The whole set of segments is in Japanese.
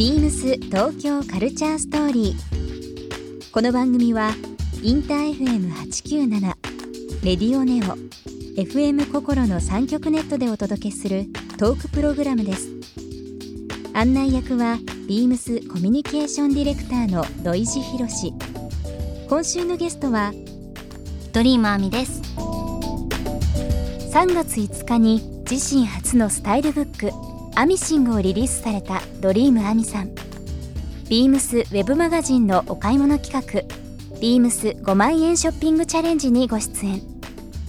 ビームス東京カルチャーストーリー。この番組はインター FM897 レディオネオ FM 心の三極ネットでお届けするトークプログラムです。案内役はビームスコミュニケーションディレクターの土井博志。今週のゲストはドリームアミです3月5日に自身初のスタイルブック「アミシング」をリリースされたドリームアミさんビームスウェブマガジンのお買い物企画「ビームス5万円ショッピングチャレンジ」にご出演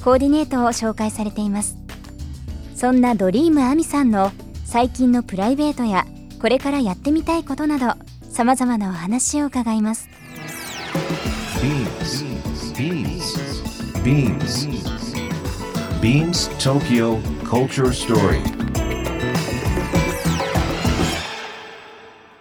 コーディネートを紹介されていますそんなドリームアミさんの最近のプライベートやこれからやってみたいことなどさまざまなお話を伺います Beams. Beams. Beams Tokyo Culture Story.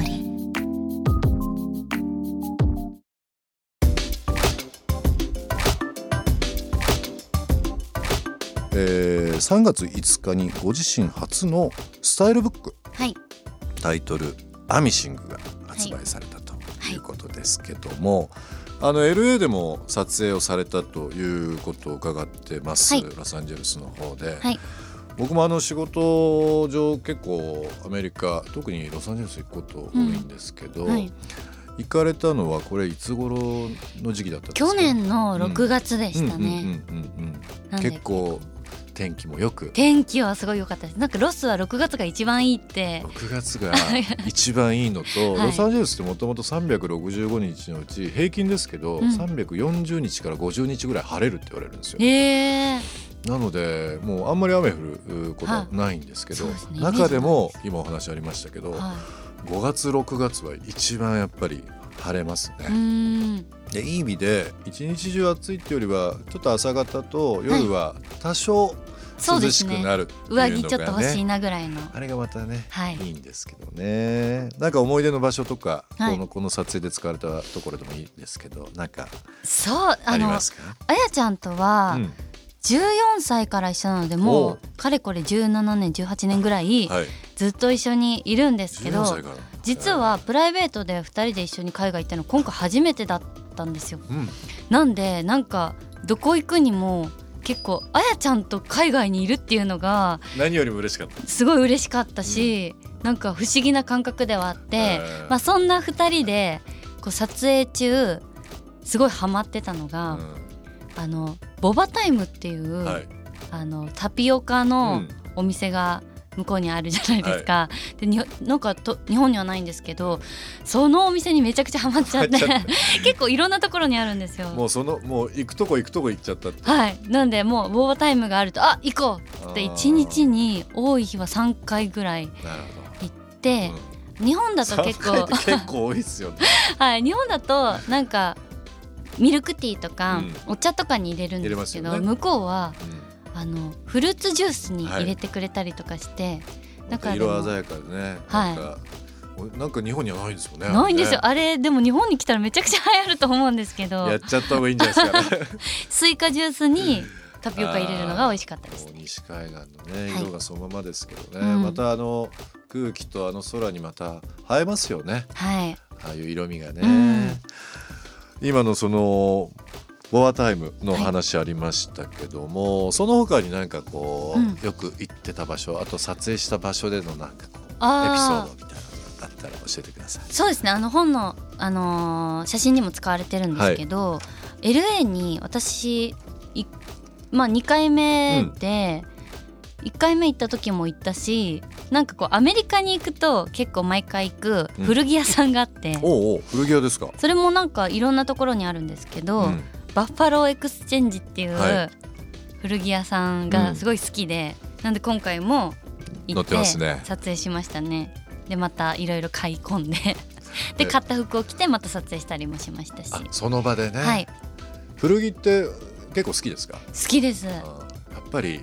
リーえー3月5日にご自身初のスタイルブック。はい。タイトル「アミシング」が発売されたとい。うことですけども、あの LA でも撮影をされたということを伺ってます、はい。ロサンゼルスの方で、はい。僕もあの仕事上結構アメリカ特にロサンゼルス行くこと多いんですけど、はい。行かれたのはこれいつ頃の時期だったんですか？去年の6月でしたね、結構天気もよく。天気はすごい良かったです。なんかロスは6月が一番いいって。6月が一番いいのと、はい。ロサンゼルスってもともと365日のうち平均ですけど、うん。340日から50日ぐらい晴れるって言われるんですよ。へえ。なのでもうあんまり雨降ることはないんですけど、はいね。中でも今お話ありましたけど、は5月6月は一番やっぱり晴れますね。でいい意味で一日中暑いっていうよりはちょっと朝方と夜は多少涼しくなるっていね。上着ちょっと欲しいなぐらいの。あれがまたね、はい。い、いんですけどね。なんか思い出の場所とか、はい。このこの撮影で使われたところでもいいですけどなんかそうああのあやちゃんとはうん。14歳から一緒なのでおもううかれこれ17年18年ぐらいはい、ずっと一緒にいるんですけ14ど歳から実はプライベートで2人で一緒に海外行ったの今回初めてだったんですよ。うん。なんでなんかどこ行くにも結構あやちゃんと海外にいるっていうのが何よりも嬉しかった。すごい嬉しかったし、なんか不思議な感覚ではあって、まあ、そんな2人でこう撮影中すごいハマってたのが、あのボバタイムっていう、うんはい。あのタピオカうのん。お店が向こうにあるじゃないですか。でになんかと日本にはないんですけどそのお店にめちゃくちゃハマっちゃって 結構いろんなところにあるんですよ。もうそのもう行くとこ行くとこ行っちゃったはい、なんでもうボバタイムがあるとあ行こうってあー。1日に多い日は3回ぐらい行ってほ、ど、日本だうん、と結3回構結構多いっすよね。はい。日本だとなんかミルクティーとか、うん。お茶とかに入れるんですけどね。向こうはうんあのフルーツジュースに入れてくれたりとかして、なんか色鮮やかでね、はい。なんか日本にはないんですよね。ないんですよ、ああれでも日本に来たらめちゃくちゃ流行ると思うんですけどやっちゃった方がいいんじゃないですか。ね スイカジュースにタピオカ入れるのが美味しかったです。もう西海岸のねはい。色がそのままですけどね、うん。またあの空気とあの空にまた映えますよね。はい。ああいう色味がね、うん。今のそのボアタイムの話ありましたけども、その他になんかこう、うん。よく行ってた場所あと撮影した場所でのなんかこうエピソーあドみたいなのがあったら教えてください。そうですね。あの本の、あのー写真にも使われてるんですけど、LA に私い、まあ、2回目で、1回目行った時も行ったしなんかこうアメリカに行くと結構毎回行く古着屋さんがあって、おうおう古着屋ですか？それもなんかいろんなところにあるんですけど、うん Buffalo Exchange っていうはい。古着屋さんがすごい好きで、なんで今回も行って撮影しましたね。でまたいろいろ買い込んで。でで買った服を着てまた撮影したりもしましたし。あその場でね、はい。古着って結構好きですか？好きです。やっぱり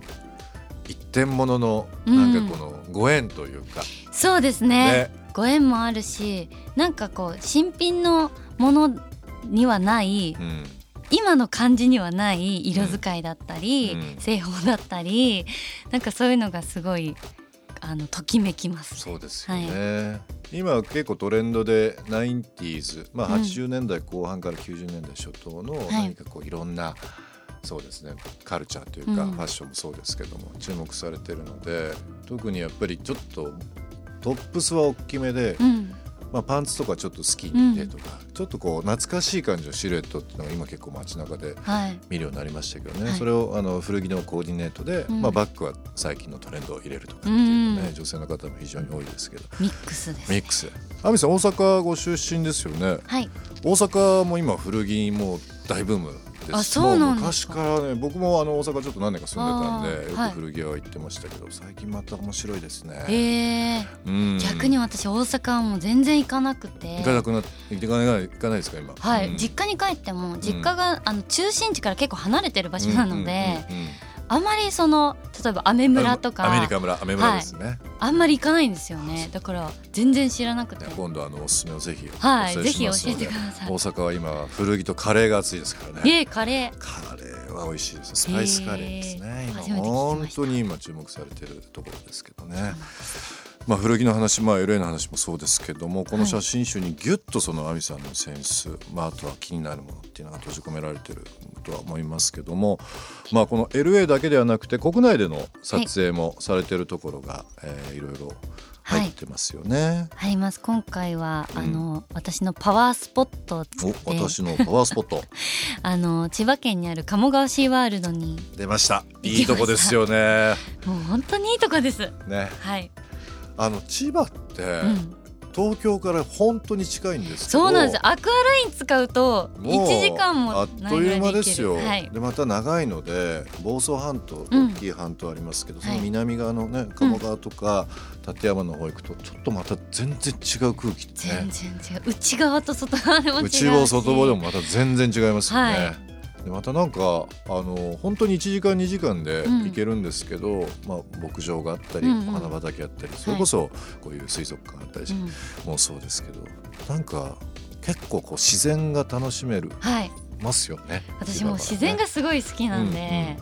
一点物のなんかこのご縁というか、そうですね。ね。ご縁もあるしなんかこう新品のものにはないうん今の感じにはない色使いだったり、うん。製法だったりなんかそういうのがすごいあのときめきます。そうですよね、今は結構トレンドで 90s、まあ、うん。80年代後半から90年代初頭のい。何かこういろんな、そうですねカルチャーというか、うん。ファッションもそうですけども注目されてるので特にやっぱりちょっとトップスは大きめで、うん、まあ、パンツとかちょっとスキニーでとか、ちょっとこう懐かしい感じのシルエットっていうのが今結構街中ではい、見るようになりましたけどね、はい。それをあの古着のコーディネートで、うん。まあ、バッグは最近のトレンドを入れるとかっていうとね、うん。女性の方も非常に多いですけど。ミックスです。ミックス。亜美さん大阪ご出身ですよね。はい、大阪も今古着も大ブームです。あそうなんもですか。昔からね僕もあの大阪ちょっと何年か住んでたんでよく古着屋は行ってましたけど、最近また面白いですね、えー、うん。逆に私大阪はもう全然行かなくて。行かなくな行かない行かないですか今？はい、うん。実家に帰っても実家が、あの中心地から結構離れてる場所なので、うんうんうんうんあまりその例えばアメ村とかアメリカ村アメ村ですね、あんまり行かないんですよね。だから全然知らなくて。ね今度あのおすすめをぜひはいぜひ教えてください。大阪は今古着とカレーが熱いですからね。えカレー。カレーは美味しいです。スパイスカレーですね、今へー初めて聞きま本当に今注目されてるところですけどね、まあ古着の話、まあ LA の話もそうですけどもこの写真集にギュッとその亜美さんのセンス、まああとは気になるものっていうのが閉じ込められてるとは思いますけどもまあこの LA だけではなくて国内での撮影もされてるところが、えーいろいろ入ってますよね。あります。今回は、うん。あの私のパワースポットおて私のパワースポット。あの千葉県にある鴨川シーワールドに出ました。いいとこですよね。もう本当にいいとこです。ね。はい、あの千葉って、うん、東京から本当に近いんですそうなんです。アクアライン使うともう1時間もあっという間ですよ、はい。でまた長いので房総半島うん大きい半島ありますけど、そはい。の南側のね鴨川とか立山の方行くとちょっとまた全然違う空気って全ね然違う。内側と外側でも違うし。内房外房でもまた全然違いますよね。はでまたなんかあの本当に1時間2時間でうん。行けるんですけど、まあ、牧場があったり、うんうん。お花畑あったりそれこそこういう水族館あったりうん。もそうですけどなんか結構こう自然が楽しめるはい。ますよね。私もう自然がすごい好きなんで、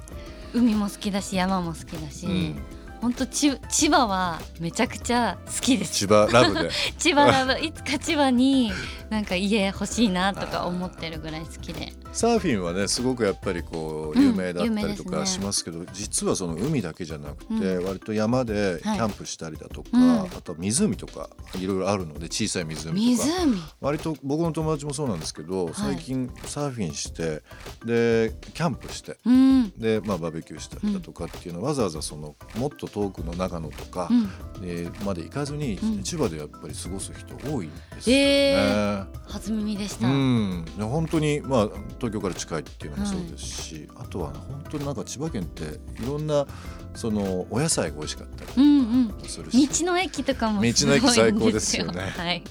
海も好きだし山も好きだし、うん。本当ち千葉はめちゃくちゃ好きです。千葉ラブで。千葉ラブ。いつか千葉になんか家欲しいなとか思ってるぐらい好きでサーフィンはねすごくやっぱりこううん。有名だったりとかしますけど、実はその海だけじゃなくて、うん。割と山でキはい。ャンプしたりだとか、うん。あとは湖とかいろいろあるので小さい湖とか。湖。割と僕の友達もそうなんですけど、最近サーフィンしてでキャンプしてうん。で、まあ、バーベキューしたりだとかっていうのは、わざわざそのもっと遠くの長野とか、うん。えーまで行かずに、うん。千葉でやっぱり過ごす人多いんですよね。え初耳でした、うん、で本当にまあ東京から近いっていうのもそうですし、あとは本当になんか千葉県っていろんなそのお野菜が美味しかったりうんうん。もするし、道の駅とかも道の駅最高ですよね。はい。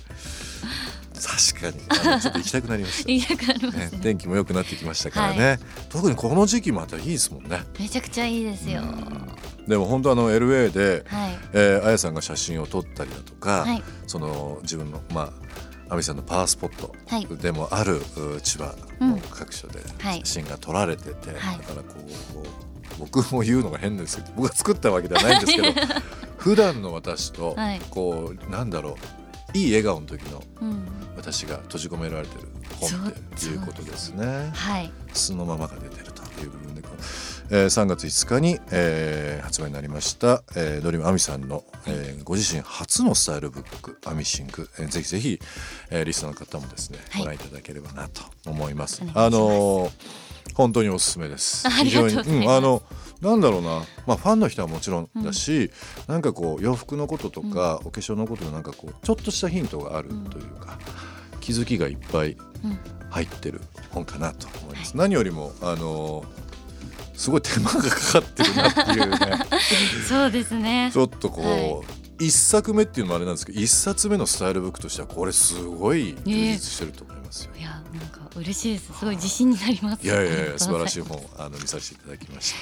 確かに。ちょっと行きたくなりました。言いたくなりますね。ね、天気も良くなってきましたからね、特にこの時期またいいですもんね。めちゃくちゃいいですよ、でも本当あの LA で、はい。えー、あやさんが写真を撮ったりだとか、はい。その自分のまあ亜美さんのパワースポットはい。でもある、う千葉の各所ではい。写真が撮られてて、はい。だからこう僕も言うのが変ですけど僕が作ったわけではないんですけど 普段の私と、はい。こうなんだろういい笑顔の時のうん。私が閉じ込められてる本っていうことですね。はい。素のままが出てるという部分で、えー、3月5日に、えー発売になりました、えー、ドリームアミさんの、えーご自身初のスタイルブック「アミシング」えーぜひぜひ、えーリスナーの方もですね、はい。ご覧いただければなと思います。あのー本当におすすめです。非常に。うん、あのなんだろうな、まあ、ファンの人はもちろんだし、なんかこう洋服のこととか、お化粧のことのなんかこうちょっとしたヒントがあるというか、気づきがいっぱいうん。入ってる本かなと思います。何よりもあのすごい手間がかかってるなっていうね。そうですね。ちょっとこう、は1作目っていうのもあれなんですけど1冊目のスタイルブックとしてはこれすごい充実してると思いますよ。いやなんか嬉しいです。すごい自信になります。いやいやいや素晴らしいい本あの見させていただきました。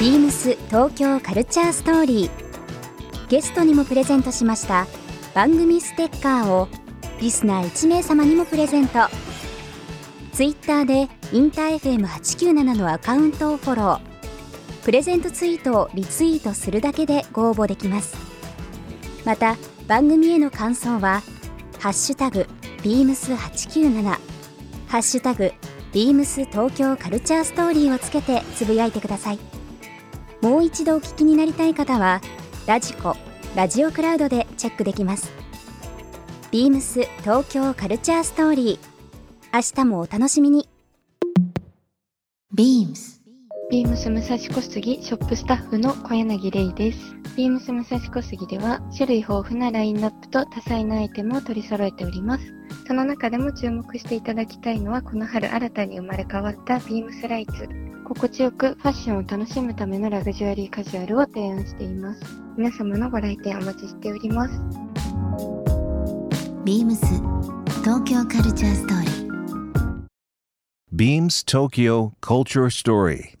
ビームス東京カルチャーストーリー。ゲストにもプレゼントしました番組ステッカーをリスナー1名様にもプレゼント。ツイッターでインター FM897 のアカウントをフォロープレゼントツイートをリツイートするだけでご応募できます。また番組への感想は「ハッシュタグビームス897」「ハッシュタグビームス東京カルチャーストーリー」をつけてつぶやいてください。もう一度お聞きになりたい方はラジコラジオクラウドでチェックできます。ビームス東京カルチャーストーリー。明日もお楽しみに。ビームス武蔵小杉ショップスタッフの小柳玲です。ビームス武蔵小杉では種類豊富なラインナップと多彩なアイテムを取り揃えております。その中でも注目していただきたいのはこの春新たに生まれ変わったビームスライツ。心地よくファッションを楽しむためのラグジュアリーカジュアルを提案しています。皆様のご来店お待ちしております。ビームス東京カルチャーストーリー Beams Tokyo Culture Story.